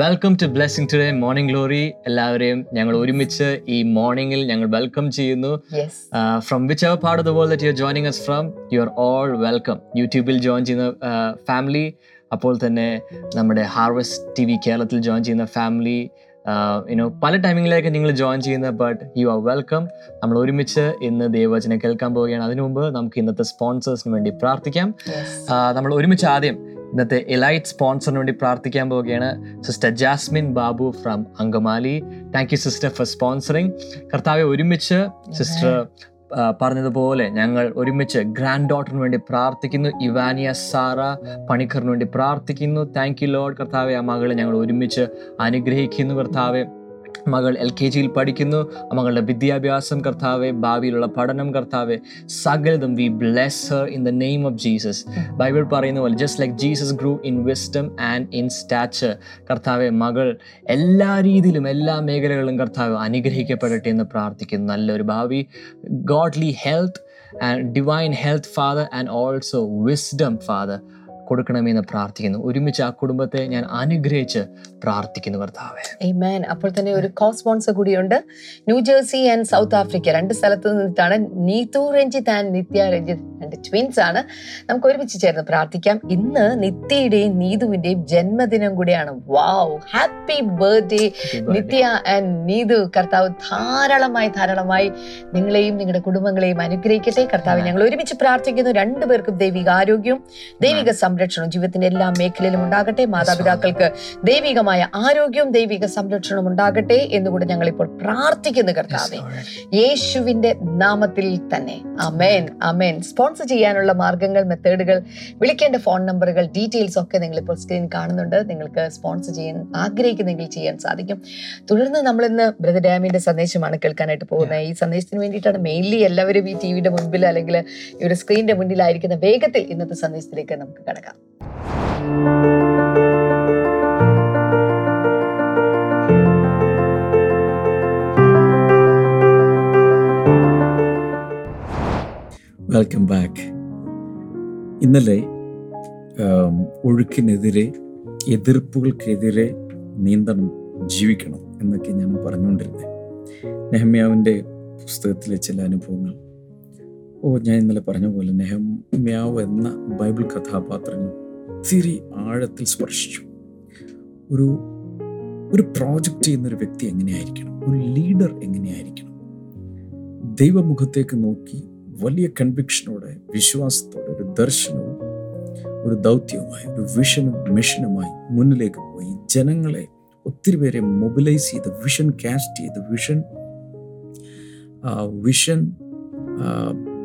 Welcome to blessing today morning glory എല്ലാവരെയും ഞങ്ങൾ ഒരുമിച്ച് ഈ മോർണിംഗിൽ ഞങ്ങൾ വെൽക്കം ചെയ്യുന്നു. From whichever part of the world that you joining us from you are all welcome യൂട്യൂബിൽ ജോയിൻ ചെയ്യുന്ന ഫാമിലി അപ്പോൾ തന്നെ നമ്മുടെ ഹാർവസ്റ്റ് ടി വി കേരളത്തിൽ ജോയിൻ ചെയ്യുന്ന ഫാമിലി യുനോ പല ടൈമിങ്ങിലേക്ക് നിങ്ങൾ ജോയിൻ ചെയ്യുന്ന ബട്ട് യു ആർ വെൽക്കം നമ്മൾ ഒരുമിച്ച് ഇന്ന് ദൈവവചനം കേൾക്കാൻ പോവുകയാണ്. അതിനു മുമ്പ് നമുക്ക് ഇന്നത്തെ സ്പോൺസേഴ്സിന് വേണ്ടി പ്രാർത്ഥിക്കാം. നമ്മൾ ഒരുമിച്ച് ആദ്യം ഇന്നത്തെ എലൈറ്റ് സ്പോൺസറിന് വേണ്ടി പ്രാർത്ഥിക്കാൻ പോവുകയാണ് sister Jasmine Babu from Angamaly thank you sister for sponsoring കർത്താവെ ഒരുമിച്ച് സിസ്റ്റർ പറഞ്ഞതുപോലെ ഞങ്ങൾ ഒരുമിച്ച് ഗ്രാൻഡ് ഡോട്ടറിന് വേണ്ടി പ്രാർത്ഥിക്കുന്നു. ഇവാനിയ സാറ പണിക്കറിന് വേണ്ടി പ്രാർത്ഥിക്കുന്നു. താങ്ക് യു ലോഡ് കർത്താവെ ആ മകളെ ഞങ്ങൾ ഒരുമിച്ച് അനുഗ്രഹിക്കുന്നു കർത്താവെ. മകൾ എൽ കെ ജിയിൽ പഠിക്കുന്നു. മകളുടെ വിദ്യാഭ്യാസം കർത്താവെ ഭാവിയിലുള്ള പഠനം കർത്താവെ സകലതും we bless her in the name of Jesus Bible പറയുന്ന പോലെ just like Jesus grew in wisdom and in stature കർത്താവെ മകൾ എല്ലാ രീതിയിലും എല്ലാ മേഖലകളിലും കർത്താവ് അനുഗ്രഹിക്കപ്പെടട്ടെ എന്ന് പ്രാർത്ഥിക്കുന്നു. നല്ലൊരു ഭാവി godly health and divine health father and also wisdom father കൊടുക്കണമെന്ന് പ്രാർത്ഥിക്കുന്നു. ഒരുമിച്ച് ആ കുടുംബത്തെ ഞാൻ അനുഗ്രഹിച്ച് പ്രാർത്ഥിക്കുന്നു കർത്താവെ. അപ്പോൾ തന്നെ ഒരു കോ സ്പോൺസർ കൂടിയുണ്ട്. New Jersey and South Africa രണ്ട് സ്ഥലത്ത് നിന്നിട്ടാണ് നീതു രഞ്ജിത്ത് ആൻഡ് നിത്യ രഞ്ജിത്ത് രണ്ട് ട്വിൻസ് ആണ്. നമുക്ക് ഒരുമിച്ച് ചേർന്ന് പ്രാർത്ഥിക്കാം. ഇന്ന് നിത്യയുടെയും നീതുവിന്റെയും ജന്മദിനം കൂടിയാണ്. Wow happy birthday Nithya and Neethu. കർത്താവ് ധാരാളമായി ധാരാളമായി നിങ്ങളെയും നിങ്ങളുടെ കുടുംബങ്ങളെയും അനുഗ്രഹിക്കട്ടെ. കർത്താവ് ഞങ്ങൾ ഒരുമിച്ച് പ്രാർത്ഥിക്കുന്നു. രണ്ടുപേർക്കും ദൈവിക ആരോഗ്യവും ദൈവിക സംരക്ഷണവും ജീവിതത്തിന്റെ എല്ലാ മേഖലയിലും ഉണ്ടാകട്ടെ. മാതാപിതാക്കൾക്ക് ദൈവികമായ ആരോഗ്യവും ദൈവിക സംരക്ഷണവും ഉണ്ടാകട്ടെ എന്നുകൂടെ ഞങ്ങൾ ഇപ്പോൾ പ്രാർത്ഥിക്കുന്നു കർത്താവെ. യേശുവിന്റെ നാമത്തിൽ തന്നെ. അമേൻ അമേൻ സ്പോൺസർ ചെയ്യാനുള്ള മാർഗങ്ങൾ മെത്തേഡുകൾ വിളിക്കേണ്ട ഫോൺ നമ്പറുകൾ ഡീറ്റെയിൽസ് ഒക്കെ നിങ്ങൾ ഇപ്പോൾ സ്ക്രീൻ കാണുന്നുണ്ട്. നിങ്ങൾക്ക് സ്പോൺസർ ചെയ്യാൻ ആഗ്രഹിക്കുന്നെങ്കിൽ ചെയ്യാൻ സാധിക്കും. തുടർന്ന് നമ്മൾ ഇന്ന് ബ്രദർ ഡാമിന്റെ സന്ദേശമാണ് കേൾക്കാനായിട്ട് പോകുന്നത്. ഈ സന്ദേശത്തിന് വേണ്ടിയിട്ടാണ് മെയിൻലി എല്ലാവരും ഈ ടി വിയുടെ മുൻപിൽ അല്ലെങ്കിൽ ഈ ഒരു സ്ക്രീനിന്റെ മുന്നിലായിരിക്കുന്ന വേഗത്തിൽ ഇന്നത്തെ സന്ദേശത്തിലേക്ക് നമുക്ക് കടക്കാം. വെൽക്കം ബാക്ക് ഇന്നലെ ഒഴുക്കിനെതിരെ എതിർപ്പുകൾക്കെതിരെ നീന്തണം ജീവിക്കണം എന്നൊക്കെ ഞാൻ പറഞ്ഞുകൊണ്ടിരുന്നത് നെഹമ്യാവിന്റെ പുസ്തകത്തിലെ ചില അനുഭവങ്ങൾ. ഓ ഞാൻ ഇന്നലെ പറഞ്ഞ പോലെ നെഹമ്യാവ് എന്ന ബൈബിൾ കഥാപാത്രങ്ങൾ ഒത്തിരി ആഴത്തിൽ സ്പർശിച്ചു. ഒരു ഒരു പ്രോജക്റ്റ് ചെയ്യുന്ന ഒരു വ്യക്തി എങ്ങനെയായിരിക്കണം? ഒരു ലീഡർ എങ്ങനെയായിരിക്കണം? ദൈവമുഖത്തേക്ക് നോക്കി വലിയ കൺവിക്ഷനോടെ വിശ്വാസത്തോടെ ഒരു ദർശനവും ഒരു ദൗത്യവുമായി ഒരു വിഷനും മിഷനുമായി മുന്നിലേക്ക് പോയി. ജനങ്ങളെ ഒത്തിരി പേരെ മൊബിലൈസ് ചെയ്ത് വിഷൻ കാസ്റ്റ് ചെയ്ത് വിഷൻ വിഷൻ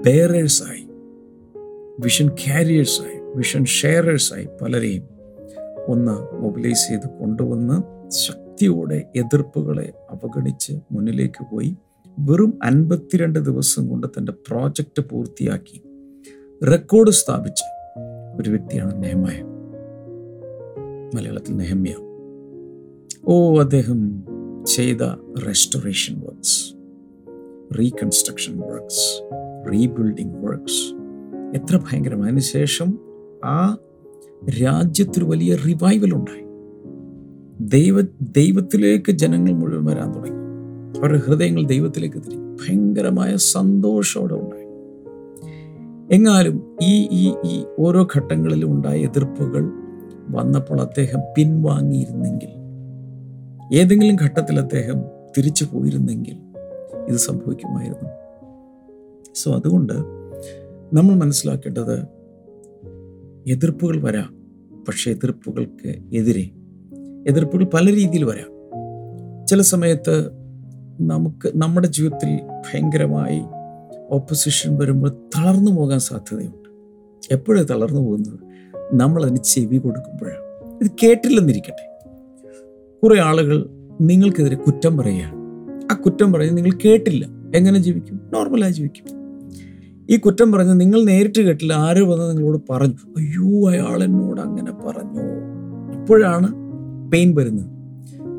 ബെയറേഴ്സായി വിഷൻ ക്യാരിയേഴ്സായി വിഷൻ ഷെയറേഴ്സായി പലരെയും ഒന്ന് മൊബിലൈസ് ചെയ്ത് കൊണ്ടുവന്ന് ശക്തിയോടെ എതിർപ്പുകളെ അവഗണിച്ച് മുന്നിലേക്ക് പോയി. വെറും അൻപത്തിരണ്ട് ദിവസം കൊണ്ട് തന്റെ പ്രോജക്റ്റ് പൂർത്തിയാക്കി റെക്കോർഡ് സ്ഥാപിച്ച ഒരു വ്യക്തിയാണ് നെഹമായ. മലയാളത്തിൽ നെഹമ്യ. ഓ അദ്ദേഹം ചെയ്ത restoration works reconstruction works rebuilding works എത്ര ഭയങ്കരമായ അതിനുശേഷം ആ രാജ്യത്തൊരു വലിയ റിവൈവൽ ഉണ്ടായി. ദൈവ ദൈവത്തിലേക്ക് ജനങ്ങൾ മുഴുവൻ വരാൻ തുടങ്ങി. അവരുടെ ഹൃദയങ്ങൾ ദൈവത്തിലേക്ക് തിരിഞ്ഞു. ഭയങ്കരമായ സന്തോഷോടെ ഉണ്ടായി. എങ്ങാലും ഈ ഈ ഈ ഓരോ ഘട്ടങ്ങളിലും ഉണ്ടായ എതിർപ്പുകൾ വന്നപ്പോൾ അദ്ദേഹം പിൻവാങ്ങിയിരുന്നെങ്കിൽ ഏതെങ്കിലും ഘട്ടത്തിൽ അദ്ദേഹം തിരിച്ചു പോയിരുന്നെങ്കിൽ ഇത് സംഭവിക്കുമായിരുന്നു. സോ അതുകൊണ്ട് നമ്മൾ മനസ്സിലാക്കേണ്ടത് എതിർപ്പുകൾ വരാം പക്ഷേ എതിർപ്പുകൾക്ക് എതിരെ. എതിർപ്പുകൾ പല രീതിയിൽ വരാം. ചില സമയത്ത് നമുക്ക് നമ്മുടെ ജീവിതത്തിൽ ഭയങ്കരമായി ഓപ്പോസിഷൻ വരുമ്പോൾ തളർന്നു പോകാൻ സാധ്യതയുണ്ട്. എപ്പോഴാണ് തളർന്നു പോകുന്നത്? നമ്മൾ അതിന് ചെവി കൊടുക്കുമ്പോഴാണ് ഇത് കേട്ടില്ലെന്നിരിക്കട്ടെ. കുറേ ആളുകൾ നിങ്ങൾക്കെതിരെ കുറ്റം പറയുകയാണ്. ആ കുറ്റം പറഞ്ഞ് നിങ്ങൾ കേട്ടില്ല. എങ്ങനെ ജീവിക്കും? നോർമലായി ജീവിക്കും. ഈ കുറ്റം പറഞ്ഞ് നിങ്ങൾ നേരിട്ട് കേട്ടില്ല. ആരോ വന്ന് നിങ്ങളോട് പറഞ്ഞു അയ്യോ അയാൾ എന്നോട് അങ്ങനെ പറഞ്ഞു? അപ്പോഴാണ് പെയിൻ വരുന്നത്.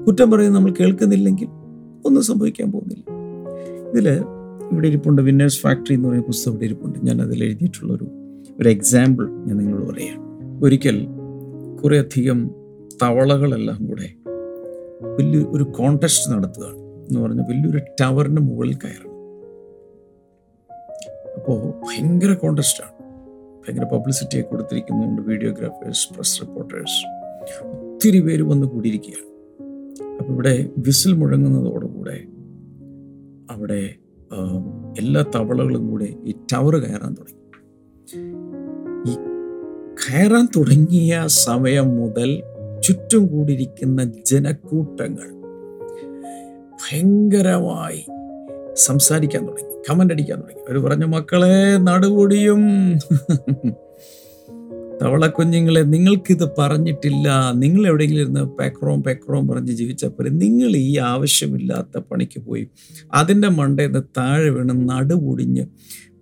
കുറ്റം പറയുന്നത് നമ്മൾ കേൾക്കുന്നില്ലെങ്കിൽ ഒന്നും സംഭവിക്കാൻ പോകുന്നില്ല. ഇതിൽ ഇവിടെ ഇരിപ്പുണ്ട് വിന്നേഴ്സ് ഫാക്ടറി എന്ന് പറയുന്ന പുസ്തകം ഇവിടെ ഇരിപ്പുണ്ട്. ഞാൻ അതിൽ എഴുതിയിട്ടുള്ള ഒരു ഒരു എക്സാമ്പിൾ ഞാൻ നിങ്ങളോട് പറയാം. ഒരിക്കൽ കുറേയധികം തവളകളെല്ലാം കൂടെ വലിയ ഒരു കോണ്ടസ്റ്റ് നടത്തുകയാണ് എന്ന് പറഞ്ഞാൽ വലിയൊരു ടവറിന് മുകളിൽ കയറണം. അപ്പോൾ ഭയങ്കര കോണ്ടസ്റ്റാണ് ഭയങ്കര പബ്ലിസിറ്റിയൊക്കെ കൊടുത്തിരിക്കുന്നുണ്ട് വീഡിയോഗ്രാഫേഴ്സ് പ്രസ് റിപ്പോർട്ടേഴ്സ് ഒത്തിരി പേര് വന്ന് കൂടിയിരിക്കുകയാണ്. അപ്പോൾ ഇവിടെ വിസിൽ മുഴങ്ങുന്നതോടുകൂടെ അവിടെ എല്ലാ തവളകളും കൂടെ ഈ ടവർ കയറാൻ തുടങ്ങി. ഈ കയറാൻ തുടങ്ങിയ സമയം മുതൽ ചുറ്റും കൂടിയിരിക്കുന്ന ജനക്കൂട്ടങ്ങൾ ഭയങ്കരമായി സംസാരിക്കാൻ തുടങ്ങി കമന്റ് അടിക്കാൻ തുടങ്ങി. അവർ പറഞ്ഞു മക്കളെ നടുപൊടിയും തവളക്കുഞ്ഞുങ്ങളെ നിങ്ങൾക്കിത് പറഞ്ഞിട്ടില്ല. നിങ്ങൾ എവിടെയെങ്കിലും ഇരുന്ന് പെക്രോം പെക്രോം പറഞ്ഞ് ജീവിച്ചപ്പോൾ നിങ്ങൾ ഈ ആവശ്യമില്ലാത്ത പണിക്ക് പോയി അതിന്റെ മണ്ടയിൽ താഴെ വീണ് നടുപൊടിഞ്ഞ്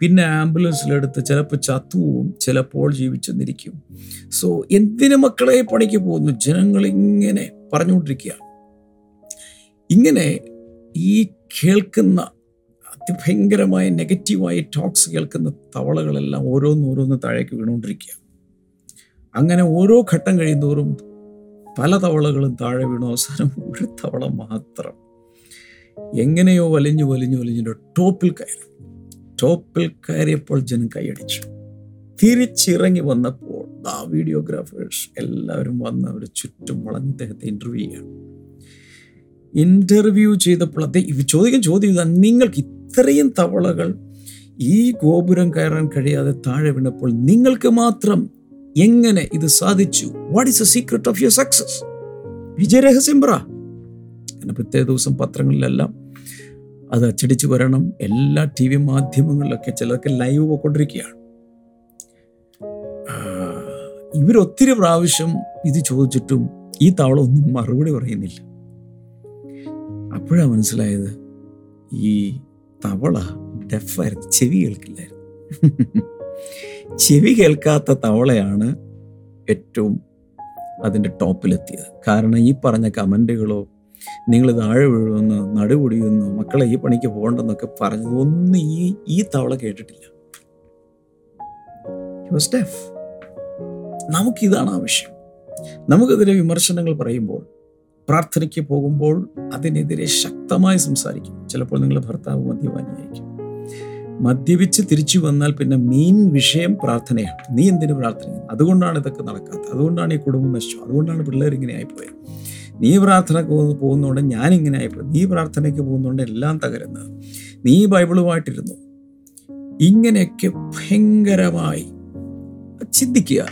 പിന്നെ ആംബുലൻസിലെടുത്ത് ചിലപ്പോൾ ചത്തുവും ചിലപ്പോൾ ജീവിച്ചെന്നിരിക്കും സോ എന്തിനു മക്കളെ പണിക്ക് പോകുന്നു? ജനങ്ങൾ ഇങ്ങനെ പറഞ്ഞുകൊണ്ടിരിക്കുക ഇങ്ങനെ ഈ കേൾക്കുന്ന അതിഭയങ്കരമായ നെഗറ്റീവായ ടോക്സ് കേൾക്കുന്ന തവളകളെല്ലാം ഓരോന്നോരോന്ന് താഴേക്ക് വീണുകൊണ്ടിരിക്കുക അങ്ങനെ ഓരോ ഘട്ടം കഴിയുന്നോറും പല തവളകളും താഴെ വീണു. അവസാനം ഒരു തവള മാത്രം. എങ്ങനെയോ വലിഞ്ഞു വലിഞ്ഞു വലിഞ്ഞു ടോപ്പിൽ കയറി. ടോപ്പിൽ കയറിയപ്പോൾ ജനം കൈയടിച്ചു. തിരിച്ചിറങ്ങി വന്നപ്പോൾ ആ വീഡിയോഗ്രാഫേഴ്സ് എല്ലാവരും വന്ന് അവരുടെ ചുറ്റും വളഞ്ഞ് അദ്ദേഹത്തെ ഇന്റർവ്യൂ ചെയ്യാണ് ഇന്റർവ്യൂ ചെയ്തപ്പോൾ അദ്ദേഹം ചോദിക്കും ചോദ്യം ചെയ്താൽ നിങ്ങൾക്ക് ഇത്രയും തവളകൾ ഈ ഗോപുരം കയറാൻ കഴിയാതെ താഴെ വീണപ്പോൾ നിങ്ങൾക്ക് മാത്രം എങ്ങനെ ഇത് സാധിച്ചു? What is a secret of your success വിജയരഹസ്യം പറ. അങ്ങനെ പ്രത്യേക ദിവസം പത്രങ്ങളിലെല്ലാം അത് അച്ചടിച്ച് വരണം. എല്ലാ ടി വി മാധ്യമങ്ങളിലൊക്കെ ചിലർക്ക് ലൈവ് പോയിക്കൊണ്ടിരിക്കുകയാണ്. ഇവരൊത്തിരി പ്രാവശ്യം ഇത് ചോദിച്ചിട്ടും ഈ തവള ഒന്നും മറുപടി പറയുന്നില്ല. അപ്പോഴാണ് മനസ്സിലായത് ഈ തവള ഡെഫായിരുന്നു ചെവി കേൾക്കില്ലായിരുന്നു. ചെവി കേൾക്കാത്ത തവളയാണ് ഏറ്റവും അതിന്റെ ടോപ്പിലെത്തിയത്. കാരണം ഈ പറഞ്ഞ കമന്റുകളോ നിങ്ങൾ താഴെ വീഴുമെന്ന് നടുപൊടിയുന്നോ മക്കളെ ഈ പണിക്ക് പോകണ്ടെന്നൊക്കെ പറഞ്ഞത് ഒന്നും ഈ ഈ തവള കേട്ടിട്ടില്ല. Deaf. നമുക്കിതാണ് ആവശ്യം. നമുക്കെതിരെ വിമർശനങ്ങൾ പറയുമ്പോൾ പ്രാർത്ഥനയ്ക്ക് പോകുമ്പോൾ അതിനെതിരെ ശക്തമായി സംസാരിക്കും. ചിലപ്പോൾ നിങ്ങളുടെ ഭർത്താവ് മദ്യപാനിയായിരിക്കും. മദ്യപിച്ച് തിരിച്ചു വന്നാൽ പിന്നെ മെയിൻ വിഷയം പ്രാർത്ഥനയാണ്. നീ എന്തിനു പ്രാർത്ഥനയാണ്? അതുകൊണ്ടാണ് ഇതൊക്കെ നടക്കാത്തത്. അതുകൊണ്ടാണ് ഈ കുടുംബം നശിച്ചു. അതുകൊണ്ടാണ് പിള്ളേർ ഇങ്ങനെ ആയിപ്പോയത് നീ പ്രാർത്ഥനയ്ക്ക് പോകുന്ന- പോകുന്നതുകൊണ്ട് ഞാൻ ഇങ്ങനെ ആയിപ്പോയി. നീ പ്രാർത്ഥനയ്ക്ക് പോകുന്നതുകൊണ്ട് എല്ലാം തകരുന്നത് നീ ബൈബിളുമായിട്ടിരുന്നു. ഇങ്ങനെയൊക്കെ ഭയങ്കരമായി ചിന്തിക്കുക.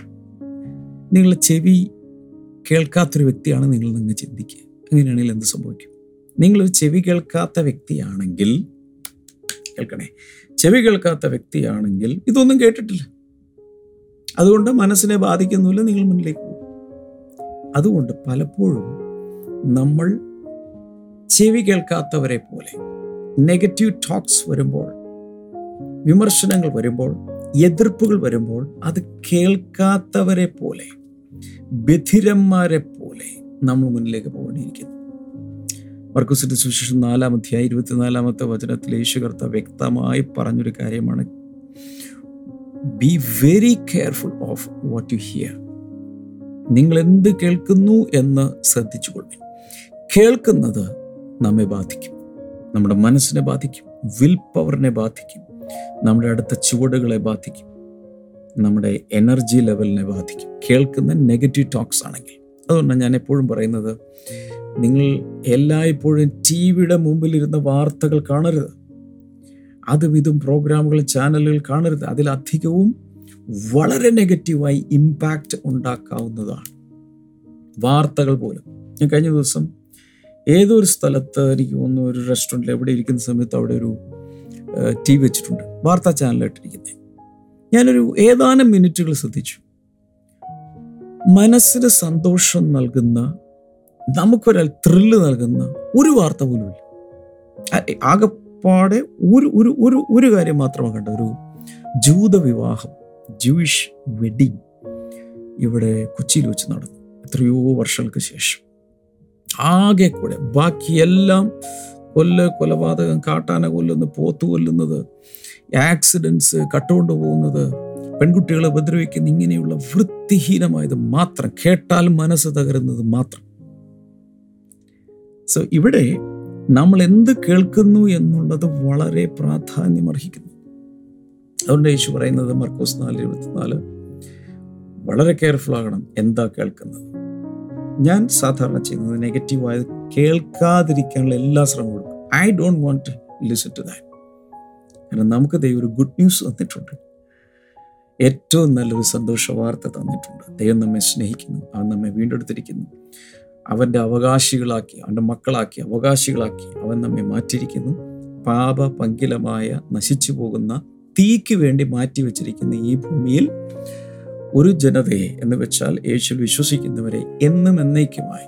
നിങ്ങളുടെ ചെവി കേൾക്കാത്തൊരു വ്യക്തിയാണ് നിങ്ങൾ നിങ്ങൾ ചിന്തിക്കുക. അങ്ങനെയാണെങ്കിൽ എന്ത് സംഭവിക്കും? നിങ്ങളൊരു ചെവി കേൾക്കാത്ത വ്യക്തിയാണെങ്കിൽ കേൾക്കണേ ചെവി കേൾക്കാത്ത വ്യക്തിയാണെങ്കിൽ ഇതൊന്നും കേട്ടിട്ടില്ല. അതുകൊണ്ട് മനസ്സിനെ ബാധിക്കുന്നില്ല നിങ്ങൾ മുന്നിലേക്ക് പോകും. അതുകൊണ്ട് പലപ്പോഴും നമ്മൾ ചെവി കേൾക്കാത്തവരെ പോലെ നെഗറ്റീവ് ടോക്സ് വരുമ്പോൾ വിമർശനങ്ങൾ വരുമ്പോൾ എതിർപ്പുകൾ വരുമ്പോൾ അത് കേൾക്കാത്തവരെ പോലെ ബധിരന്മാരെ പോലെ നമ്മൾ മുന്നിലേക്ക് പോകേണ്ടിയിരിക്കുന്നു. മർക്കുസിന്റെ സുവിശേഷം നാലാം ഇരുപത്തിനാലാമത്തെ വചനത്തിൽ യേശു കർത്ത വ്യക്തമായി പറഞ്ഞൊരു കാര്യമാണ്. Be very careful of what you hear നിങ്ങൾ എന്ത് കേൾക്കുന്നു എന്ന് ശ്രദ്ധിച്ചുകൊള്ളു. കേൾക്കുന്നത് നമ്മെ ബാധിക്കും. നമ്മുടെ മനസ്സിനെ ബാധിക്കും. വിൽ പവറിനെ ബാധിക്കും. നമ്മുടെ അടുത്ത ചുവടുകളെ ബാധിക്കും. നമ്മുടെ എനർജി ലെവലിനെ ബാധിക്കും. കേൾക്കുന്ന നെഗറ്റീവ് ടോക്സ് ആണെങ്കിൽ. അതുകൊണ്ടാണ് ഞാൻ എപ്പോഴും പറയുന്നത് നിങ്ങൾ എല്ലായ്പ്പോഴും ടി വിയുടെ മുമ്പിലിരുന്ന വാർത്തകൾ കാണരുത്. അതും ഇതും പ്രോഗ്രാമുകൾ ചാനലുകൾ കാണരുത്. അതിലധികവും വളരെ നെഗറ്റീവായി ഇമ്പാക്റ്റ് ഉണ്ടാക്കാവുന്നതാണ്. വാർത്തകൾ പോലും. ഞാൻ കഴിഞ്ഞ ദിവസം ഏതൊരു സ്ഥലത്ത് എനിക്ക് തോന്നുന്നു ഒരു റെസ്റ്റോറന്റിൽ എവിടെ ഇരിക്കുന്ന സമയത്ത് അവിടെ ഒരു ടി വി വെച്ചിട്ടുണ്ട്. വാർത്താ ചാനലായിട്ടിരിക്കുന്നത് ഞാനൊരു ഏതാനും മിനിറ്റുകൾ ശ്രദ്ധിച്ചു. മനസ്സിന് സന്തോഷം നൽകുന്ന നമുക്കൊരാൾ ത്രില്ല് നൽകുന്ന ഒരു വാർത്ത പോലുമില്ല ആകെപ്പാടെ ഒരു ഒരു ഒരു ഒരു കാര്യം മാത്രമാണ് കണ്ട ഒരു ജൂത വിവാഹം ജൂയിഷ് വെഡിങ് ഇവിടെ കൊച്ചിയിൽ വെച്ച് നടന്നു. എത്രയോ വർഷങ്ങൾക്ക് ശേഷം. ആകെ കൂടെ ബാക്കിയെല്ലാം കൊല്ല കൊലപാതകം കാട്ടാന കൊല്ലുന്നത് പോത്തു കൊല്ലുന്നത് ആക്സിഡൻസ് കട്ടുകൊണ്ട് പോകുന്നത് പെൺകുട്ടികളെ ഉപദ്രവിക്കുന്ന ഇങ്ങനെയുള്ള വൃത്തിഹീനമായത് മാത്രം കേട്ടാൽ മനസ്സ് തകരുന്നത് മാത്രം. സോ ഇവിടെ നമ്മൾ എന്ത് കേൾക്കുന്നു എന്നുള്ളത് വളരെ പ്രാധാന്യം അർഹിക്കുന്നു. അതുകൊണ്ട് യേശു പറയുന്നത് മർക്കോസ് നാല് ഇരുപത്തിനാല് വളരെ കെയർഫുൾ ആകണം എന്താ കേൾക്കുന്നത്. ഞാൻ സാധാരണ ചെയ്യുന്നത് നെഗറ്റീവായത് കേൾക്കാതിരിക്കാനുള്ള എല്ലാ ശ്രമവും I don't want to listen to that കാരണം നമുക്ക് ദൈവം ഒരു ഗുഡ് ന്യൂസ് തന്നിട്ടുണ്ട്. ഏറ്റവും നല്ലൊരു സന്തോഷ വാർത്ത തന്നിട്ടുണ്ട്. ദൈവം നമ്മെ സ്നേഹിക്കുന്നു. അവൻ നമ്മെ വീണ്ടെടുത്തിരിക്കുന്നു. അവന്റെ അവകാശികളാക്കി അവന്റെ മക്കളാക്കി അവകാശികളാക്കി അവൻ നമ്മെ മാറ്റിയിരിക്കുന്നു. പാപ പങ്കിലമായ നശിച്ചു പോകുന്ന തീക്ക് വേണ്ടി മാറ്റി വെച്ചിരിക്കുന്ന ഈ ഭൂമിയിൽ ഒരു ജനതയെ എന്ന് വെച്ചാൽ യേശുവിൽ വിശ്വസിക്കുന്നവരെ എന്നും എന്നേക്കുമായി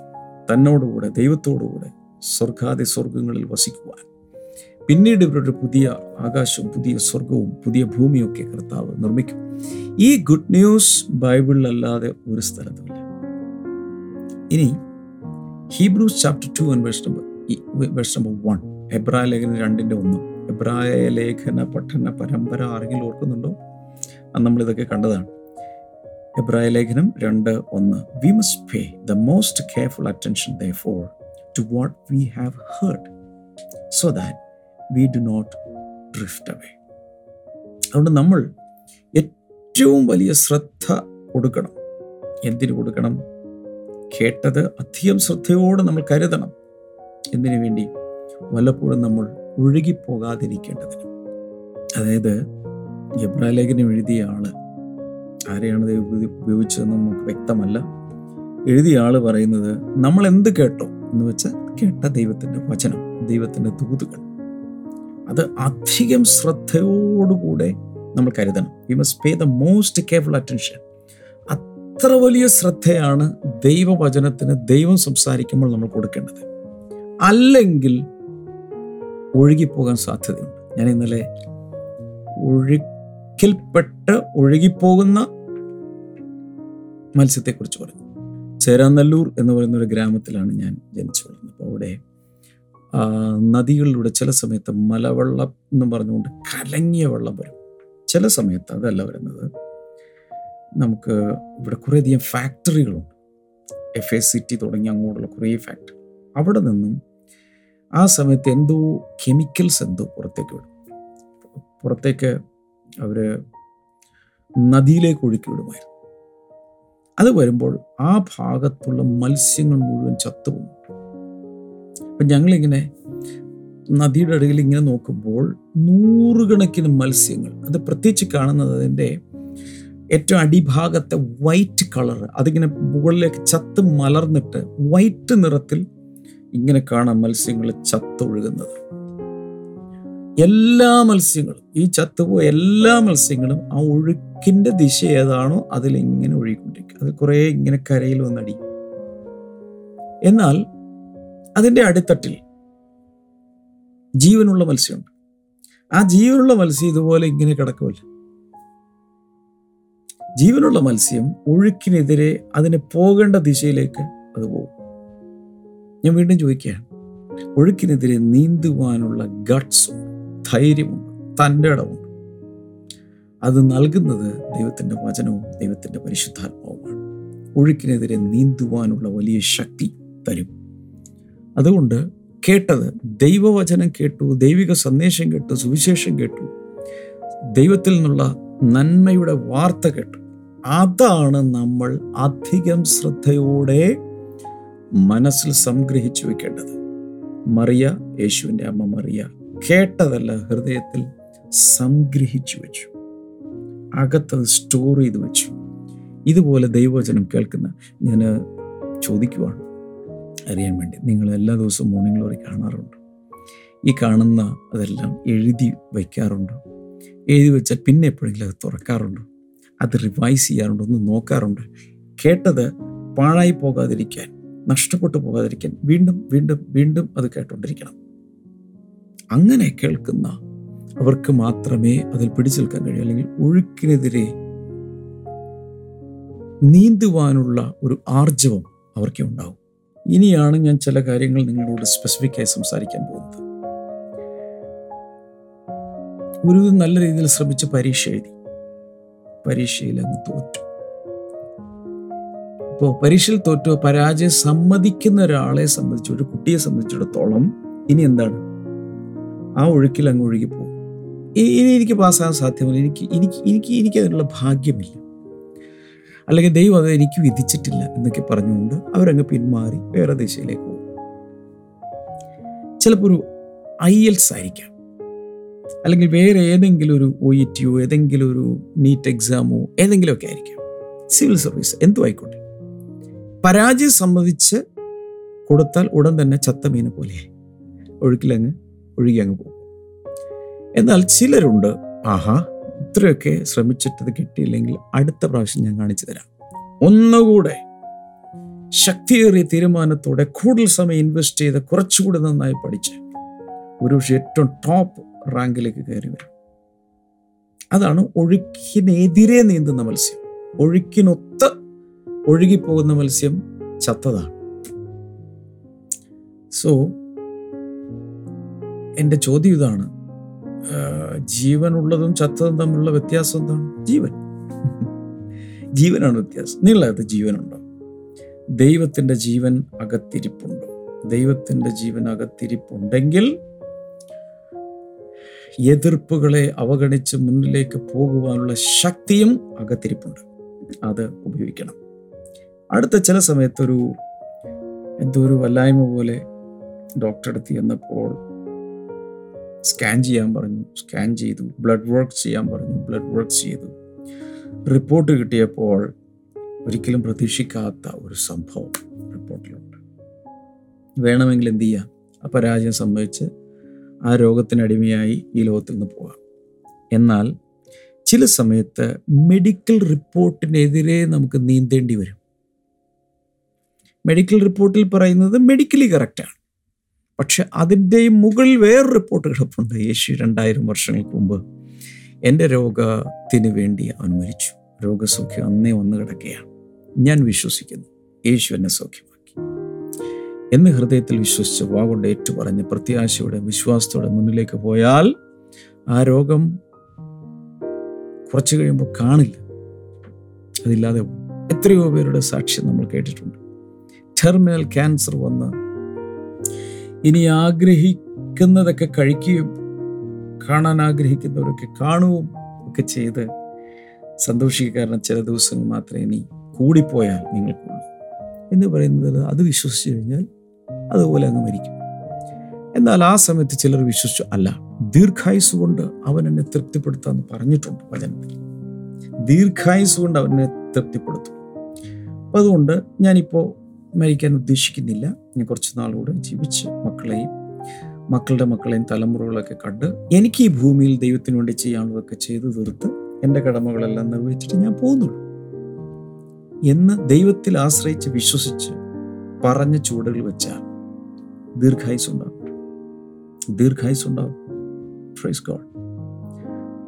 തന്നോടുകൂടെ ദൈവത്തോടുകൂടെ സ്വർഗാദി സ്വർഗങ്ങളിൽ വസിക്കുവാൻ. പിന്നീട് ഇവരുടെ പുതിയ ആകാശവും പുതിയ സ്വർഗവും പുതിയ ഭൂമിയൊക്കെ കർത്താവ് നിർമ്മിക്കും. ഈ ഗുഡ് ന്യൂസ് ബൈബിളിലല്ലാതെ ഒരു സ്ഥലത്തുമില്ല. ഇനി Hebrews chapter two and verse number verse number one എബ്രായ ലേഖനം രണ്ടിന്റെ ഒന്ന്. എബ്രായ ലേഖന പഠന പരമ്പര ആരെങ്കിലും ഓർക്കുന്നുണ്ടോ? അത് നമ്മളിതൊക്കെ കണ്ടതാണ്. എബ്രായ ലേഖനം രണ്ട് ഒന്ന്. We must pay the most careful attention therefore to what we have heard so that we do not drift away അതുകൊണ്ട് നമ്മൾ ഏറ്റവും വലിയ ശ്രദ്ധ കൊടുക്കണം. എന്തിനു കൊടുക്കണം? കേട്ടത് അധികം ശ്രദ്ധയോടെ നമ്മൾ കരുതണം. എന്തിനു വേണ്ടി? വല്ലപ്പോഴും നമ്മൾ ഒഴുകിപ്പോകാതിരിക്കേണ്ടതിന്. അതായത് ജബ്രാലേഖന് എഴുതിയ ആൾ ആരെയാണ് ഉപയോഗിച്ചതെന്ന് നമുക്ക് വ്യക്തമല്ല. എഴുതിയ ആൾ പറയുന്നത് നമ്മൾ എന്ത് കേട്ടോ എന്ന് വെച്ചാൽ കേട്ട ദൈവത്തിന്റെ വചനം ദൈവത്തിന്റെ ദൂതുകൾ. അത് അധികം ശ്രദ്ധയോടുകൂടെ നമ്മൾ കരുതണം. We must pay the most careful attention അത്ര വലിയ ശ്രദ്ധയാണ് ദൈവവചനത്തിന് ദൈവം സംസാരിക്കുമ്പോൾ നമ്മൾ കൊടുക്കേണ്ടത്? അല്ലെങ്കിൽ ഒഴുകിപ്പോകാൻ സാധ്യതയുണ്ട്. ഞാൻ ഇന്നലെ ഒഴുക്കിൽപ്പെട്ട് ഒഴുകിപ്പോകുന്ന മത്സ്യത്തെക്കുറിച്ച് പറഞ്ഞു. ചേരാനല്ലൂർ എന്ന് പറയുന്ന ഒരു ഗ്രാമത്തിലാണ് ഞാൻ ജനിച്ചു വളർന്നത് അപ്പോൾ അവിടെ നദികളിലൂടെ ചില സമയത്ത് മലവെള്ളം എന്ന് പറഞ്ഞുകൊണ്ട് കലങ്ങിയ വെള്ളം വരും. ചില സമയത്ത് അതല്ല വരുന്നത്. നമുക്ക് ഇവിടെ കുറേയധികം ഫാക്ടറികളുണ്ട് എഫ് എ സിറ്റി തുടങ്ങി അങ്ങോട്ടുള്ള കുറേ ഫാക്ടറി അവിടെ നിന്നും ആ സമയത്ത് എന്തോ കെമിക്കൽസ് എന്തോ പുറത്തേക്ക് വിടും. പുറത്തേക്ക് അവർ നദിയിലേക്ക് ഒഴുക്കി വിടുമായിരുന്നു. അത് വരുമ്പോൾ ആ ഭാഗത്തുള്ള മത്സ്യങ്ങൾ മുഴുവൻ ചത്തുപോകും. അപ്പം ഞങ്ങളിങ്ങനെ നദിയുടെ അടിയിൽ ഇങ്ങനെ നോക്കുമ്പോൾ നൂറുകണക്കിന് മത്സ്യങ്ങൾ അത് പ്രത്യേകിച്ച് കാണുന്നത് അതിന്റെ ഏറ്റവും അടിഭാഗത്തെ വൈറ്റ് കളർ അതിങ്ങനെ മുകളിലേക്ക് ചത്ത് മലർന്നിട്ട് വൈറ്റ് നിറത്തിൽ ഇങ്ങനെ കാണാം മത്സ്യങ്ങൾ ചത്തൊഴുകുന്നത്. എല്ലാ മത്സ്യങ്ങളും ഈ ചത്തുപോയ എല്ലാ മത്സ്യങ്ങളും ആ ഒഴുക്കിന്റെ ദിശ ഏതാണോ അതിലിങ്ങനെ ഒഴുകിക്കൊണ്ടിരിക്കും. അത് കുറേ ഇങ്ങനെ കരയിൽ വന്നടി. എന്നാൽ അതിന്റെ അടിത്തട്ടിൽ ജീവനുള്ള മത്സ്യമുണ്ട്. ആ ജീവനുള്ള മത്സ്യം ഇതുപോലെ ഇങ്ങനെ കിടക്കുമല്ല. ജീവനുള്ള മത്സ്യം ഒഴുക്കിനെതിരെ അതിന് പോകേണ്ട ദിശയിലേക്ക് അത് പോകും. ഞാൻ വീണ്ടും ചോദിക്കുകയാണ്. ഒഴുക്കിനെതിരെ നീന്തുവാനുള്ള ഗട്ട്സും ധൈര്യമുണ്ട് തന്റെ ഇടമുണ്ട്. അത് നൽകുന്നത് ദൈവത്തിന്റെ വചനവും ദൈവത്തിന്റെ പരിശുദ്ധാത്മാവുമാണ്. ഒഴുക്കിനെതിരെ നീന്തുവാനുള്ള വലിയ ശക്തി തരും. അതുകൊണ്ട് കേട്ടത് ദൈവവചനം കേട്ടു ദൈവിക സന്ദേശം കേട്ടു സുവിശേഷം കേട്ടു ദൈവത്തിൽ നിന്നുള്ള നന്മയുടെ വാർത്ത കേട്ടു. അതാണ് നമ്മൾ അധികം ശ്രദ്ധയോടെ മനസ്സിൽ സംഗ്രഹിച്ചു വെക്കേണ്ടത്. മറിയ യേശുവിന്റെ അമ്മ മറിയ കേട്ടതല്ല ഹൃദയത്തിൽ സംഗ്രഹിച്ചു വെച്ചു. അകത്തത് സ്റ്റോർ ചെയ്ത് വെച്ചു. ഇതുപോലെ ദൈവവചനം കേൾക്കുന്ന ഞാൻ ചോദിക്കുവാണ്. അറിയാൻ വേണ്ടി നിങ്ങൾ എല്ലാ ദിവസവും മോർണിംഗ് ഗ്ലോറി കാണാറുണ്ട്. ഈ കാണുന്ന അതെല്ലാം എഴുതി വയ്ക്കാറുണ്ടോ എഴുതി വെച്ചാൽ പിന്നെ എപ്പോഴെങ്കിലും അത് തുറക്കാറുണ്ടോ. അത് റിവൈസ് ചെയ്യാറുണ്ട് ഒന്ന് നോക്കാറുണ്ട്. കേട്ടത് പാഴായി പോകാതിരിക്കാൻ നഷ്ടപ്പെട്ടു പോകാതിരിക്കാൻ വീണ്ടും വീണ്ടും വീണ്ടും അത് കേട്ടുകൊണ്ടിരിക്കണം അങ്ങനെ കേൾക്കുന്ന അവർക്ക് മാത്രമേ അതിൽ പിടിച്ചു നിൽക്കാൻ കഴിയൂ. അല്ലെങ്കിൽ ഒഴുക്കിനെതിരെ നീന്തുവാനുള്ള ഒരു ആർജവം അവർക്ക് ഉണ്ടാവും. ഇനിയാണ് ഞാൻ ചില കാര്യങ്ങൾ നിങ്ങളോട് സ്പെസിഫിക്കായി സംസാരിക്കാൻ പോകുന്നത്. ഒരു നല്ല രീതിയിൽ ശ്രമിച്ച് പരീക്ഷ എഴുതി. പരീക്ഷയിൽ അങ്ങ് തോറ്റു. ഇപ്പോൾ പരീക്ഷയിൽ തോറ്റോ പരാജയം സമ്മതിക്കുന്ന ഒരാളെ സംബന്ധിച്ച് ഒരു കുട്ടിയെ സംബന്ധിച്ചിടത്തോളം ഇനി എന്താണ്? ആ ഒഴുക്കിൽ അങ്ങ് ഒഴുകി പോകും. ഇനി എനിക്ക് പാസ്സാകാൻ സാധ്യമല്ല. എനിക്ക് എനിക്ക് എനിക്ക് എനിക്ക് അതിനുള്ള ഭാഗ്യമില്ല. അല്ലെങ്കിൽ ദൈവം അത് എനിക്ക് വിധിച്ചിട്ടില്ല എന്നൊക്കെ പറഞ്ഞുകൊണ്ട് അവരങ്ങ് പിന്മാറി വേറെ ദിശയിലേക്ക് പോകും. ചിലപ്പോൾ ഒരു ഐ എൽസ് ആയിരിക്കാം. അല്ലെങ്കിൽ വേറെ ഏതെങ്കിലും ഒരു ഒ ഇ ടിയോ ഏതെങ്കിലും ഒരു നീറ്റ് എക്സാമോ ഏതെങ്കിലുമൊക്കെ ആയിരിക്കാം. സിവിൽ സർവീസ് എന്തു ആയിക്കോട്ടെ. പരാജയം സംബന്ധിച്ച് കൊടുത്താൽ ഉടൻ തന്നെ ചത്ത മീനെ പോലെ ഒഴുക്കിലങ്ങ് ഒഴുകി അങ്ങ് പോകും. എന്നാൽ ചിലരുണ്ട് ആഹാ ഇത്രയൊക്കെ ശ്രമിച്ചിട്ടത് കിട്ടിയില്ലെങ്കിൽ അടുത്ത പ്രാവശ്യം ഞാൻ കാണിച്ചു തരാം. ഒന്നുകൂടെ ശക്തിയേറിയ തീരുമാനത്തോടെ കൂടുതൽ സമയം ഇൻവെസ്റ്റ് ചെയ്ത് കുറച്ചുകൂടി നന്നായി പഠിച്ച്. ഒരു ഏറ്റവും ടോപ്പ് റാങ്കിലേക്ക് കയറി വരും. അതാണ് ഒഴുക്കിനെതിരെ നീന്തുന്ന മത്സ്യം. ഒഴുക്കിനൊത്ത് ഒഴുകിപ്പോകുന്ന മത്സ്യം ചത്തതാണ്. സോ എന്റെ ചോദ്യം ഇതാണ്. ജീവനുള്ളതും ചത്തതും തമ്മിലുള്ള വ്യത്യാസം എന്താണ്? ജീവൻ. ജീവനാണ് വ്യത്യാസം. നിങ്ങളകത്ത് ജീവനുണ്ടോ? ദൈവത്തിന്റെ ജീവൻ അകത്തിരിപ്പുണ്ടോ? ദൈവത്തിന്റെ ജീവൻ അകത്തിരിപ്പുണ്ടെങ്കിൽ എതിർപ്പുകളെ അവഗണിച്ച് മുന്നിലേക്ക് പോകുവാനുള്ള ശക്തിയും അകത്തിരിപ്പുണ്ട്. അത് ഉപയോഗിക്കണം. അടുത്ത ചില സമയത്തൊരു എന്തോ ഒരു വല്ലായ്മ പോലെ ഡോക്ടറെ അടുത്ത് ചെന്നപ്പോൾ സ്കാൻ ചെയ്യാൻ പറഞ്ഞു സ്കാൻ ചെയ്തു ബ്ലഡ് വർക്ക് ചെയ്യാൻ പറഞ്ഞു ബ്ലഡ് വർക്ക് ചെയ്തു. റിപ്പോർട്ട് കിട്ടിയപ്പോൾ ഒരിക്കലും പ്രതീക്ഷിക്കാത്ത ഒരു സംഭവം റിപ്പോർട്ടിലുണ്ട്. വേണമെങ്കിൽ എന്ത് ചെയ്യാം? അപരാജയം സംഭവിച്ച് ആ രോഗത്തിനടിമയായി ഈ ലോകത്തിൽ നിന്ന് പോകാം എന്നാൽ ചില സമയത്ത് മെഡിക്കൽ റിപ്പോർട്ടിനെതിരെ നമുക്ക് നീന്തേണ്ടി വരും. മെഡിക്കൽ റിപ്പോർട്ടിൽ പറയുന്നത് മെഡിക്കലി കറക്റ്റാണ് പക്ഷെ അതിന്റെയും മുകളിൽ വേറെ റിപ്പോർട്ട് കിടപ്പുണ്ട്. യേശു രണ്ടായിരം വർഷങ്ങൾക്ക് മുമ്പ് എന്റെ രോഗത്തിന് വേണ്ടി അവൻ മരിച്ചു. രോഗസൗഖ്യം അന്നേ വന്ന് കിടക്കുകയാണ്. ഞാൻ വിശ്വസിക്കുന്നു. യേശു എന്നെ സൗഖ്യമാക്കി. എന്ന് ഹൃദയത്തിൽ വിശ്വസിച്ച് വാഗൊണ്ട് ഏറ്റുപറഞ്ഞ് പ്രത്യാശയോടെ വിശ്വാസത്തോടെ മുന്നിലേക്ക് പോയാൽ ആ രോഗം കുറച്ച് കഴിയുമ്പോൾ കാണില്ല. അതില്ലാതെ എത്രയോ പേരുടെ സാക്ഷ്യം നമ്മൾ കേട്ടിട്ടുണ്ട്. ടെർമിനൽ ക്യാൻസർ വന്ന് ഇനി ആഗ്രഹിക്കുന്നതൊക്കെ കഴിക്കുകയും കാണാൻ ആഗ്രഹിക്കുന്നവരൊക്കെ കാണുകയും ഒക്കെ ചെയ്ത് സന്തോഷിക്കുക കാരണം ചില ദിവസങ്ങൾ മാത്രമേ ഇനി കൂടിപ്പോയാൽ നിങ്ങൾക്കുള്ളൂ എന്ന് പറയുന്നത് അത് വിശ്വസിച്ച് കഴിഞ്ഞാൽ അതുപോലെ അങ്ങ് മരിക്കും. എന്നാൽ ആ സമയത്ത് ചിലർ വിശ്വസിച്ചു അല്ല ദീർഘായുസ് കൊണ്ട് അവൻ എന്നെ തൃപ്തിപ്പെടുത്താന്ന് പറഞ്ഞിട്ടുണ്ട് വചനത്തിൽ. ദീർഘായുസ് കൊണ്ട് അവനെ തൃപ്തിപ്പെടുത്തും. അപ്പം അതുകൊണ്ട് ഞാനിപ്പോൾ മരിക്കാൻ ഉദ്ദേശിക്കുന്നില്ല. ഞാൻ കുറച്ച് നാളുകൂടെ ജീവിച്ച് മക്കളെയും മക്കളുടെ മക്കളെയും തലമുറകളൊക്കെ കണ്ട് എനിക്ക് ഈ ഭൂമിയിൽ ദൈവത്തിന് വേണ്ടി ചെയ്യാനുള്ളതൊക്കെ ചെയ്തു തീർത്ത് എന്റെ കടമകളെല്ലാം നിർവഹിച്ചിട്ട് ഞാൻ പോകുന്നുള്ളൂ. എന്ന് ദൈവത്തിൽ ആശ്രയിച്ച് വിശ്വസിച്ച് പറഞ്ഞ ചൂടുകൾ വെച്ചാൽ ദീർഘായുസ് ഉണ്ടാവും ദീർഘായുസ് ഉണ്ടാവും ഗോഡ്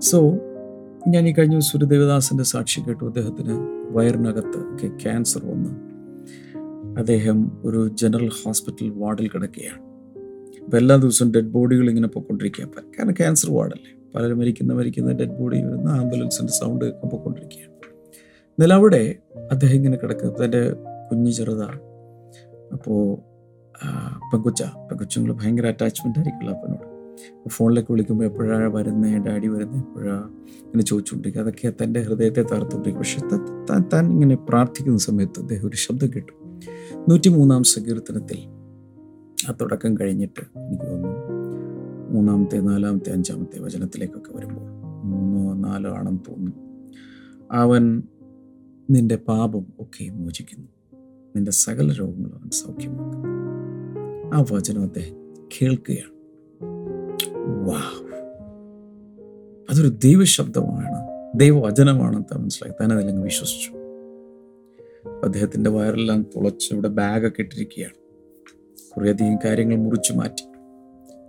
സോ ഞാൻ ഈ കഴിഞ്ഞ ദിവസം ഒരു ദേവദാസന്റെ സാക്ഷി കേട്ടു. അദ്ദേഹത്തിന് വയറിനകത്ത് ഒക്കെ ക്യാൻസർ വന്ന് അദ്ദേഹം ഒരു ജനറൽ ഹോസ്പിറ്റൽ വാർഡിൽ കിടക്കുകയാണ്. അപ്പോൾ എല്ലാ ദിവസവും ഡെഡ് ബോഡികൾ ഇങ്ങനെ പൊയ്ക്കൊണ്ടിരിക്കുക കാരണം ക്യാൻസർ വാർഡല്ലേ? പലരും മരിക്കുന്ന മരിക്കുന്ന ഡെഡ് ബോഡി വരുന്ന ആംബുലൻസിന്റെ സൗണ്ട് ഒക്കെ പൊയ്ക്കൊണ്ടിരിക്കുകയാണ് എന്നാൽ അവിടെ അദ്ദേഹം ഇങ്ങനെ കിടക്കുന്നത് തന്റെ കുഞ്ഞ് ചെറുതാണ്. അപ്പോൾ പെങ്കുച്ച പെങ്കുച്ചങ്ങൾ ഭയങ്കര അറ്റാച്ച്മെന്റ് ആയിരിക്കുമല്ലോ അപ്പനോട് ഫോണിലേക്ക് വിളിക്കുമ്പോൾ എപ്പോഴാണ് വരുന്നത് ഡാഡി വരുന്നത് എപ്പോഴാണ് ഇങ്ങനെ ചോദിച്ചുകൊണ്ടിരിക്കുക അതൊക്കെ തന്റെ ഹൃദയത്തെ തകർത്തുകൊണ്ടിരിക്കും. പക്ഷെ താൻ താൻ ഇങ്ങനെ പ്രാർത്ഥിക്കുന്ന സമയത്ത് അദ്ദേഹം ഒരു ശബ്ദം കേട്ടു. നൂറ്റി മൂന്നാം സങ്കീർത്തനത്തിൽ ആ തുടക്കം കഴിഞ്ഞിട്ട് എനിക്ക് തോന്നുന്നു മൂന്നാമത്തെ നാലാമത്തെ അഞ്ചാമത്തെ വചനത്തിലേക്കൊക്കെ വരുമ്പോൾ മൂന്നോ നാലോ ആണെന്ന് തോന്നുന്നു. അവൻ നിന്റെ പാപം ഒക്കെ മോചിക്കുന്നു. നിന്റെ സകല രോഗങ്ങളും അവൻ സൗഖ്യമാക്കുന്നു. ആ വചനം അദ്ദേഹം കേൾക്കുകയാണ്. അതൊരു ദൈവശബ്ദമാണ്. ദൈവവചനമാണെന്ന് താൻ മനസ്സിലായി. താൻ അതിലങ്ങ് വിശ്വസിച്ചു. അദ്ദേഹത്തിന്റെ വയറെല്ലാം തുളച്ച് ഇവിടെ ബാഗൊക്കെ ഇട്ടിരിക്കുകയാണ്. കുറേയധികം കാര്യങ്ങൾ മുറിച്ചു മാറ്റി.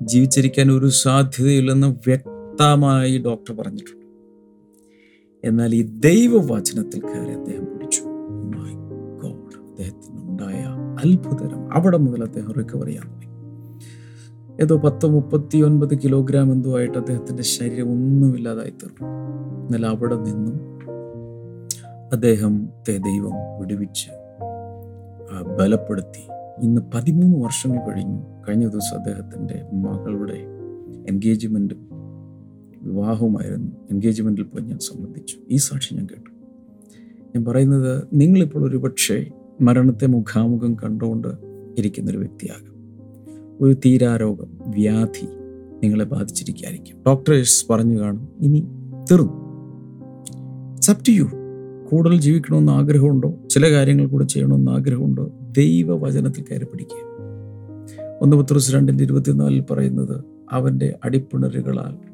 ജീവിച്ചിരിക്കാൻ ഒരു സാധ്യതയില്ലെന്ന് വ്യക്തമായി ഡോക്ടർ പറഞ്ഞിട്ടുണ്ട്. എന്നാൽ ഈ ദൈവവചനത്തിൽ കയറി അദ്ദേഹം പിടിച്ചു. മൈ ഗോഡ് അദ്ദേഹത്തിനുണ്ടായ അത്ഭുതരം. അവിടെ മുതൽ അദ്ദേഹം റിക്കവർ ചെയ്യാൻ തുടങ്ങി. ഏതോ പത്ത് മുപ്പത്തി ഒൻപത് കിലോഗ്രാം എന്തോ ആയിട്ട് അദ്ദേഹത്തിന്റെ ശരീരം ഒന്നുമില്ലാതായി തീർന്നു. എന്നാൽ അവിടെ നിന്നും അദ്ദേഹത്തെ ദൈവം വിടുവിച്ച് ബലപ്പെടുത്തി. ഇന്ന് പതിമൂന്ന് വർഷങ്ങൾ കഴിഞ്ഞു. കഴിഞ്ഞ ദിവസം അദ്ദേഹത്തിന്റെ മകളുടെ എൻഗേജ്മെന്റും വിവാഹവുമായിരുന്നു. എൻഗേജ്മെന്റിൽ പോയി ഞാൻ സംബന്ധിച്ചു. ഈ സാക്ഷി ഞാൻ കേട്ടു. ഞാൻ പറയുന്നത് നിങ്ങളിപ്പോൾ ഒരു പക്ഷേ മരണത്തെ മുഖാമുഖം കണ്ടുകൊണ്ട് ഇരിക്കുന്നൊരു വ്യക്തിയാകും. ഒരു തീരാരോഗം വ്യാധി നിങ്ങളെ ബാധിച്ചിരിക്കായിരിക്കും. ഡോക്ടേഴ്സ് പറഞ്ഞു കാണും ഇനി തീർന്നു. അപ് ടു യു കൂടുതൽ ജീവിക്കണമെന്ന് ആഗ്രഹമുണ്ടോ? ചില കാര്യങ്ങൾ കൂടെ ചെയ്യണമെന്ന് ആഗ്രഹമുണ്ടോ? ദൈവവചനത്തിൽ കയറി പിടിക്കുക. ഒന്ന് പത്രോസ് രണ്ടിന്റെ ഇരുപത്തിനാലിൽ പറയുന്നത് അവന്റെ അടിപ്പിണറുകളാൽ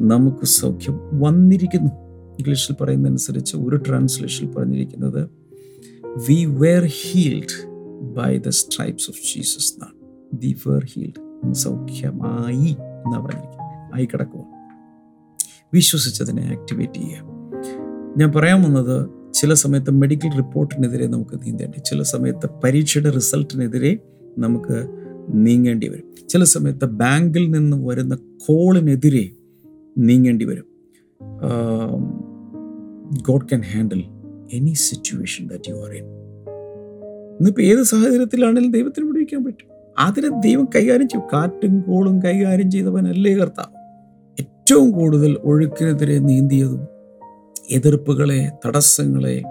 നമുക്ക് സൗഖ്യം വന്നിരിക്കുന്നു. ഇംഗ്ലീഷിൽ പറയുന്നതനുസരിച്ച് ഒരു ട്രാൻസ്ലേഷനിൽ പറഞ്ഞിരിക്കുന്നത് we were healed by the stripes of Jesus എന്നാണ്. വി വേർ ഹീൽഡ് സൗഖ്യമായി എന്നാണ് പറഞ്ഞിരിക്കുന്നത്. ആയി കിടക്കുക വിശ്വസിച്ചതിനെ ആക്ടിവേറ്റ് ചെയ്യുക. ഞാൻ പറയാൻ വന്നത് ചില സമയത്ത് മെഡിക്കൽ റിപ്പോർട്ടിനെതിരെ നമുക്ക് നീന്തേണ്ടി ചില സമയത്ത് പരീക്ഷയുടെ റിസൾട്ടിനെതിരെ നമുക്ക് നീങ്ങേണ്ടി വരും. ചില സമയത്ത് ബാങ്കിൽ നിന്ന് വരുന്ന കോളിനെതിരെ നീങ്ങേണ്ടി വരും. God can handle any situation that you are in ഇന്നിപ്പോൾ ഏത് സാഹചര്യത്തിലാണെങ്കിലും ദൈവത്തിന് പിടിക്കാൻ പറ്റും. അതിനെ ദൈവം കൈകാര്യം ചെയ്യും. കാറ്റും കോളും കൈകാര്യം ചെയ്തവനല്ലേ കർത്താവ്. ഏറ്റവും കൂടുതൽ ഒഴുക്കിനെതിരെ നീന്തിയതും എതിർപ്പുകളെ തടസ്സങ്ങളെ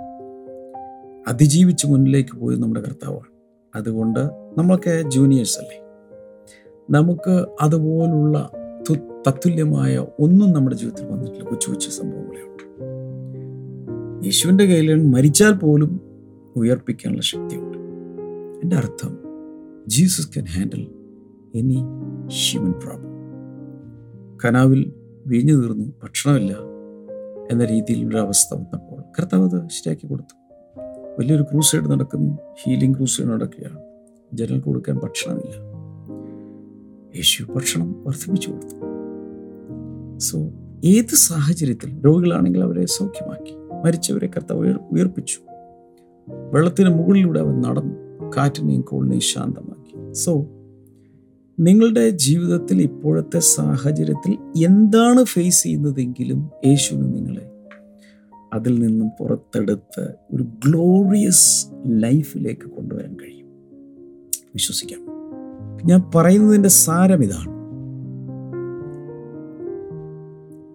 അതിജീവിച്ച് മുന്നിലേക്ക് പോയി നമ്മുടെ കർത്താവാണ്. അതുകൊണ്ട് നമ്മളൊക്കെ ജൂനിയേഴ്സ് അല്ലേ? നമുക്ക് അതുപോലുള്ള തത്തുല്യമായ ഒന്നും നമ്മുടെ ജീവിതത്തിൽ വന്നിട്ടില്ല. കൊച്ചു കൊച്ചു സംഭവങ്ങളേ ഉണ്ട് യേശുവിന്റെ കയ്യിൽ മരിച്ചാൽ പോലും ഉയർപ്പിക്കാനുള്ള ശക്തിയുണ്ട്. എന്റെ അർത്ഥം Jesus can handle any human problem. കനാവിൽ വീഞ്ഞു തീർന്നു ഭക്ഷണമില്ല എന്ന രീതിയിലുള്ള അവസ്ഥ വന്നപ്പോൾ കർത്താവ് അത് ശരിയാക്കി കൊടുത്തു. വലിയൊരു ക്രൂസൈഡ് നടക്കുന്നു ഹീലിംഗ് ക്രൂസൈഡ് നടക്കുകയാണ്. ജനങ്ങൾക്ക് കൊടുക്കാൻ ഭക്ഷണമില്ല. യേശു ഭക്ഷണം വർദ്ധിപ്പിച്ചു കൊടുത്തു. സോ ഏത് സാഹചര്യത്തിൽ രോഗികളാണെങ്കിൽ അവരെ സൗഖ്യമാക്കി. മരിച്ചവരെ കർത്താവ് ഉയർ ഉയർപ്പിച്ചു. വെള്ളത്തിന് മുകളിലൂടെ അവൻ നടന്നു. കാറ്റിനെയും കോളിനെയും ശാന്തമാക്കി. സോ നിങ്ങളുടെ ജീവിതത്തിൽ ഇപ്പോഴത്തെ സാഹചര്യത്തിൽ എന്താണ് ഫേസ് ചെയ്യുന്നതെങ്കിലും യേശുവിന് നിങ്ങളെ അതിൽ നിന്നും പുറത്തെടുത്ത് ഒരു ഗ്ലോറിയസ് ലൈഫിലേക്ക് കൊണ്ടുവരാൻ കഴിയും. വിശ്വസിക്കാം. ഞാൻ പറയുന്നതിന്റെ സാരം ഇതാണ്.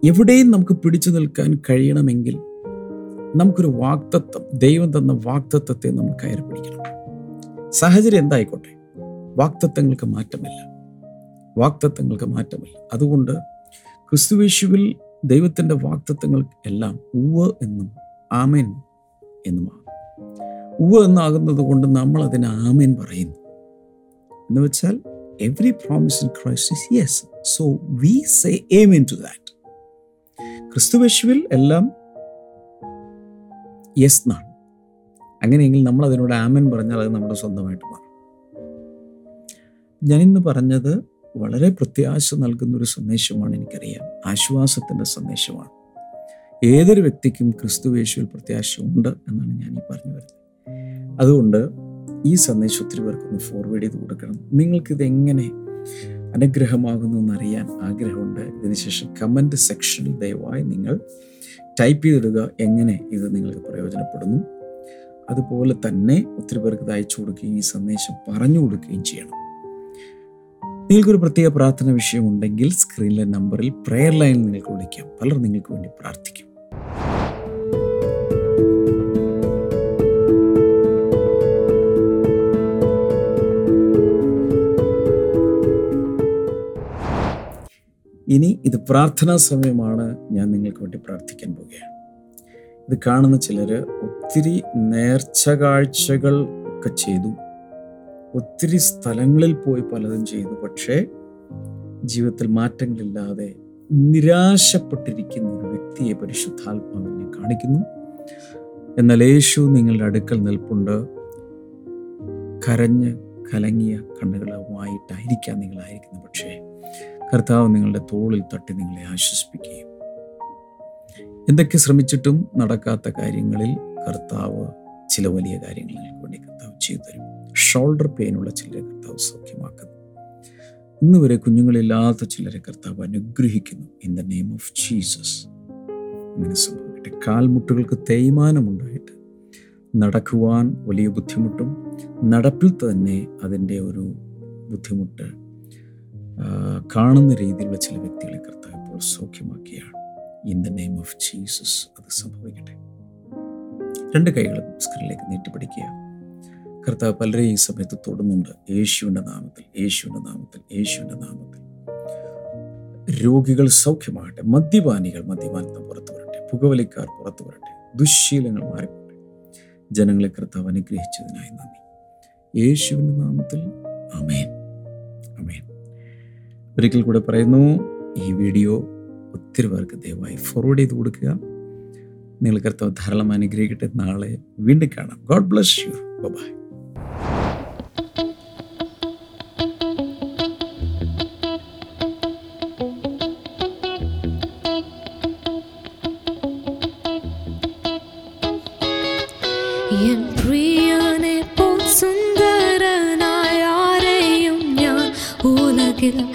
എവിടെയും നമുക്ക് പിടിച്ചു നിൽക്കാൻ കഴിയണമെങ്കിൽ നമുക്കൊരു വാക്തത്വം ദൈവം തന്ന വാക്തത്വത്തെ നമ്മൾ കയറി പിടിക്കണം. സാഹചര്യം എന്തായിക്കോട്ടെ? വാക്തത്വങ്ങൾക്ക് മാറ്റമില്ല. വാക്തത്വങ്ങൾക്ക് മാറ്റമില്ല. അതുകൊണ്ട് ക്രിസ്തുവേശുവിൽ ദൈവത്തിന്റെ വാക്തത്വങ്ങൾ എല്ലാം ഉവ്വ് എന്നും ആമേൻ എന്നുമാണ്. ഉവ്വ് എന്നാകുന്നത് കൊണ്ട് നമ്മൾ അതിന് ആമേൻ പറയുന്നു. എന്ന് വെച്ചാൽ every promise in Christ is yes so we say amen to that ക്രിസ്തുവേശുവിൽ എല്ലാം യെസ് എന്നാണ് അങ്ങനെയെങ്കിൽ നമ്മൾ അതിനോട് ആമൻ പറഞ്ഞാൽ അത് നമ്മുടെ സ്വന്തമായിട്ട് മാറും. ഞാനിന്ന് പറഞ്ഞത് വളരെ പ്രത്യാശ നൽകുന്ന ഒരു സന്ദേശമാണ് എനിക്കറിയാം. ആശ്വാസത്തിന്റെ സന്ദേശമാണ്. ഏതൊരു വ്യക്തിക്കും ക്രിസ്തുവേശുവിൽ പ്രത്യാശ ഉണ്ട് എന്നാണ് ഞാൻ ഈ പറഞ്ഞു വരുന്നത്. അതുകൊണ്ട് ഈ സന്ദേശം ഒത്തിരി പേർക്കൊന്ന് ഫോർവേഡ് ചെയ്ത് കൊടുക്കണം. നിങ്ങൾക്കിത് എങ്ങനെ അനുഗ്രഹമാകുന്നു എന്നറിയാൻ ആഗ്രഹമുണ്ട്. ഇതിനുശേഷം കമന്റ് സെക്ഷനിൽ ദയവായി നിങ്ങൾ ടൈപ്പ് ചെയ്തിടുക. എങ്ങനെ ഇത് നിങ്ങൾക്ക് പ്രയോജനപ്പെടുന്നു. അതുപോലെ തന്നെ ഒത്തിരി പേർക്ക് ഇത് അയച്ചു കൊടുക്കുകയും ഈ സന്ദേശം പറഞ്ഞു കൊടുക്കുകയും ചെയ്യണം. നിങ്ങൾക്കൊരു പ്രത്യേക പ്രാർത്ഥന വിഷയമുണ്ടെങ്കിൽ സ്ക്രീനിലെ നമ്പറിൽ പ്രെയർ ലൈനിൽ നിങ്ങൾക്ക് വിളിക്കാം. പലർ നിങ്ങൾക്ക് വേണ്ടി പ്രാർത്ഥിക്കും. ഇനി ഇത് പ്രാർത്ഥനാ സമയമാണ് ഞാൻ നിങ്ങൾക്ക് വേണ്ടി പ്രാർത്ഥിക്കാൻ പോവുകയാണ് ഇത് കാണുന്ന ചിലർ ഒത്തിരി നേർച്ച കാഴ്ചകൾ ഒക്കെ ചെയ്തു. ഒത്തിരി സ്ഥലങ്ങളിൽ പോയി പലതും ചെയ്തു. പക്ഷേ ജീവിതത്തിൽ മാറ്റങ്ങളില്ലാതെ നിരാശപ്പെട്ടിരിക്കുന്ന ഒരു വ്യക്തിയെ പരിശുദ്ധാത്മാവിനെ കാണിക്കുന്നു. എന്നാൽ യേശു നിങ്ങളുടെ അടുക്കൽ നിൽപ്പുണ്ട്. കരഞ്ഞ് കലങ്ങിയ കണ്ണുകളുമായിട്ടായിരിക്കാം നിങ്ങളായിരിക്കുന്നത്. പക്ഷേ കർത്താവ് നിങ്ങളുടെ തോളിൽ തട്ടി നിങ്ങളെ ആശ്വസിപ്പിക്കുകയും. എന്തൊക്കെ ശ്രമിച്ചിട്ടും നടക്കാത്ത കാര്യങ്ങളിൽ കർത്താവ് ചില വലിയ കാര്യങ്ങൾ നിങ്ങൾക്ക് വേണ്ടി കർത്താവ് ചെയ്തു തരും ഷോൾഡർ പെയിനുള്ള ചിലരെ കർത്താവ് സൗഖ്യമാക്കുന്നു. ഇന്ന് വരെ കുഞ്ഞുങ്ങളില്ലാത്ത ചിലരെ കർത്താവ് അനുഗ്രഹിക്കുന്നു. In the name of Jesus അങ്ങനെ സംഭവിക്കട്ടെ. കാൽമുട്ടുകൾക്ക് തേയ്മാനമുണ്ടായിട്ട് നടക്കുവാൻ വലിയ ബുദ്ധിമുട്ടും നടപ്പിൽ തന്നെ അതിന്റെ ഒരു ബുദ്ധിമുട്ട് കാണുന്ന രീതിയിലുള്ള ചില വ്യക്തികളെ കർത്താവ് ഇപ്പോൾ സൗഖ്യമാക്കിയാണ്. In the name of Jesus അത് സംഭവിക്കട്ടെ. രണ്ട് കൈകളും സ്ക്രീനിലേക്ക് നീട്ടിപ്പിടിക്കുക. കർത്താവ് പലരെയും ഈ സമയത്ത് തൊടുന്നുണ്ട്. യേശുവിന്റെ നാമത്തിൽ യേശുവിന്റെ നാമത്തിൽ യേശുവിന്റെ നാമത്തിൽ. രോഗികൾ സൗഖ്യമാകട്ടെ. മദ്യപാനികൾ മദ്യപാനത്തിന് പുറത്തു വരട്ടെ. പുകവലിക്കാർ പുറത്തു വരട്ടെ. ദുശ്ശീലങ്ങൾ മാറിപ്പോട്ടെ ജനങ്ങളെ കർത്താവ് അനുഗ്രഹിച്ചതിനായി നന്ദി. യേശുവിന്റെ നാമത്തിൽ അമേൻ അമേൻ ഒരിക്കൽ കൂടെ പറയുന്നു ഈ വീഡിയോ ഒത്തിരി പേർക്ക് ദയവായി ഫോർവേഡ് ചെയ്ത് കൊടുക്കുക. നിങ്ങൾ കർത്താവ് ധാരാളം അനുഗ്രഹിക്കട്ടെ. നാളെ വീണ്ടും കാണാം. ഗോഡ് ബ്ലസ് യു ബൈ എൻ ഞാൻ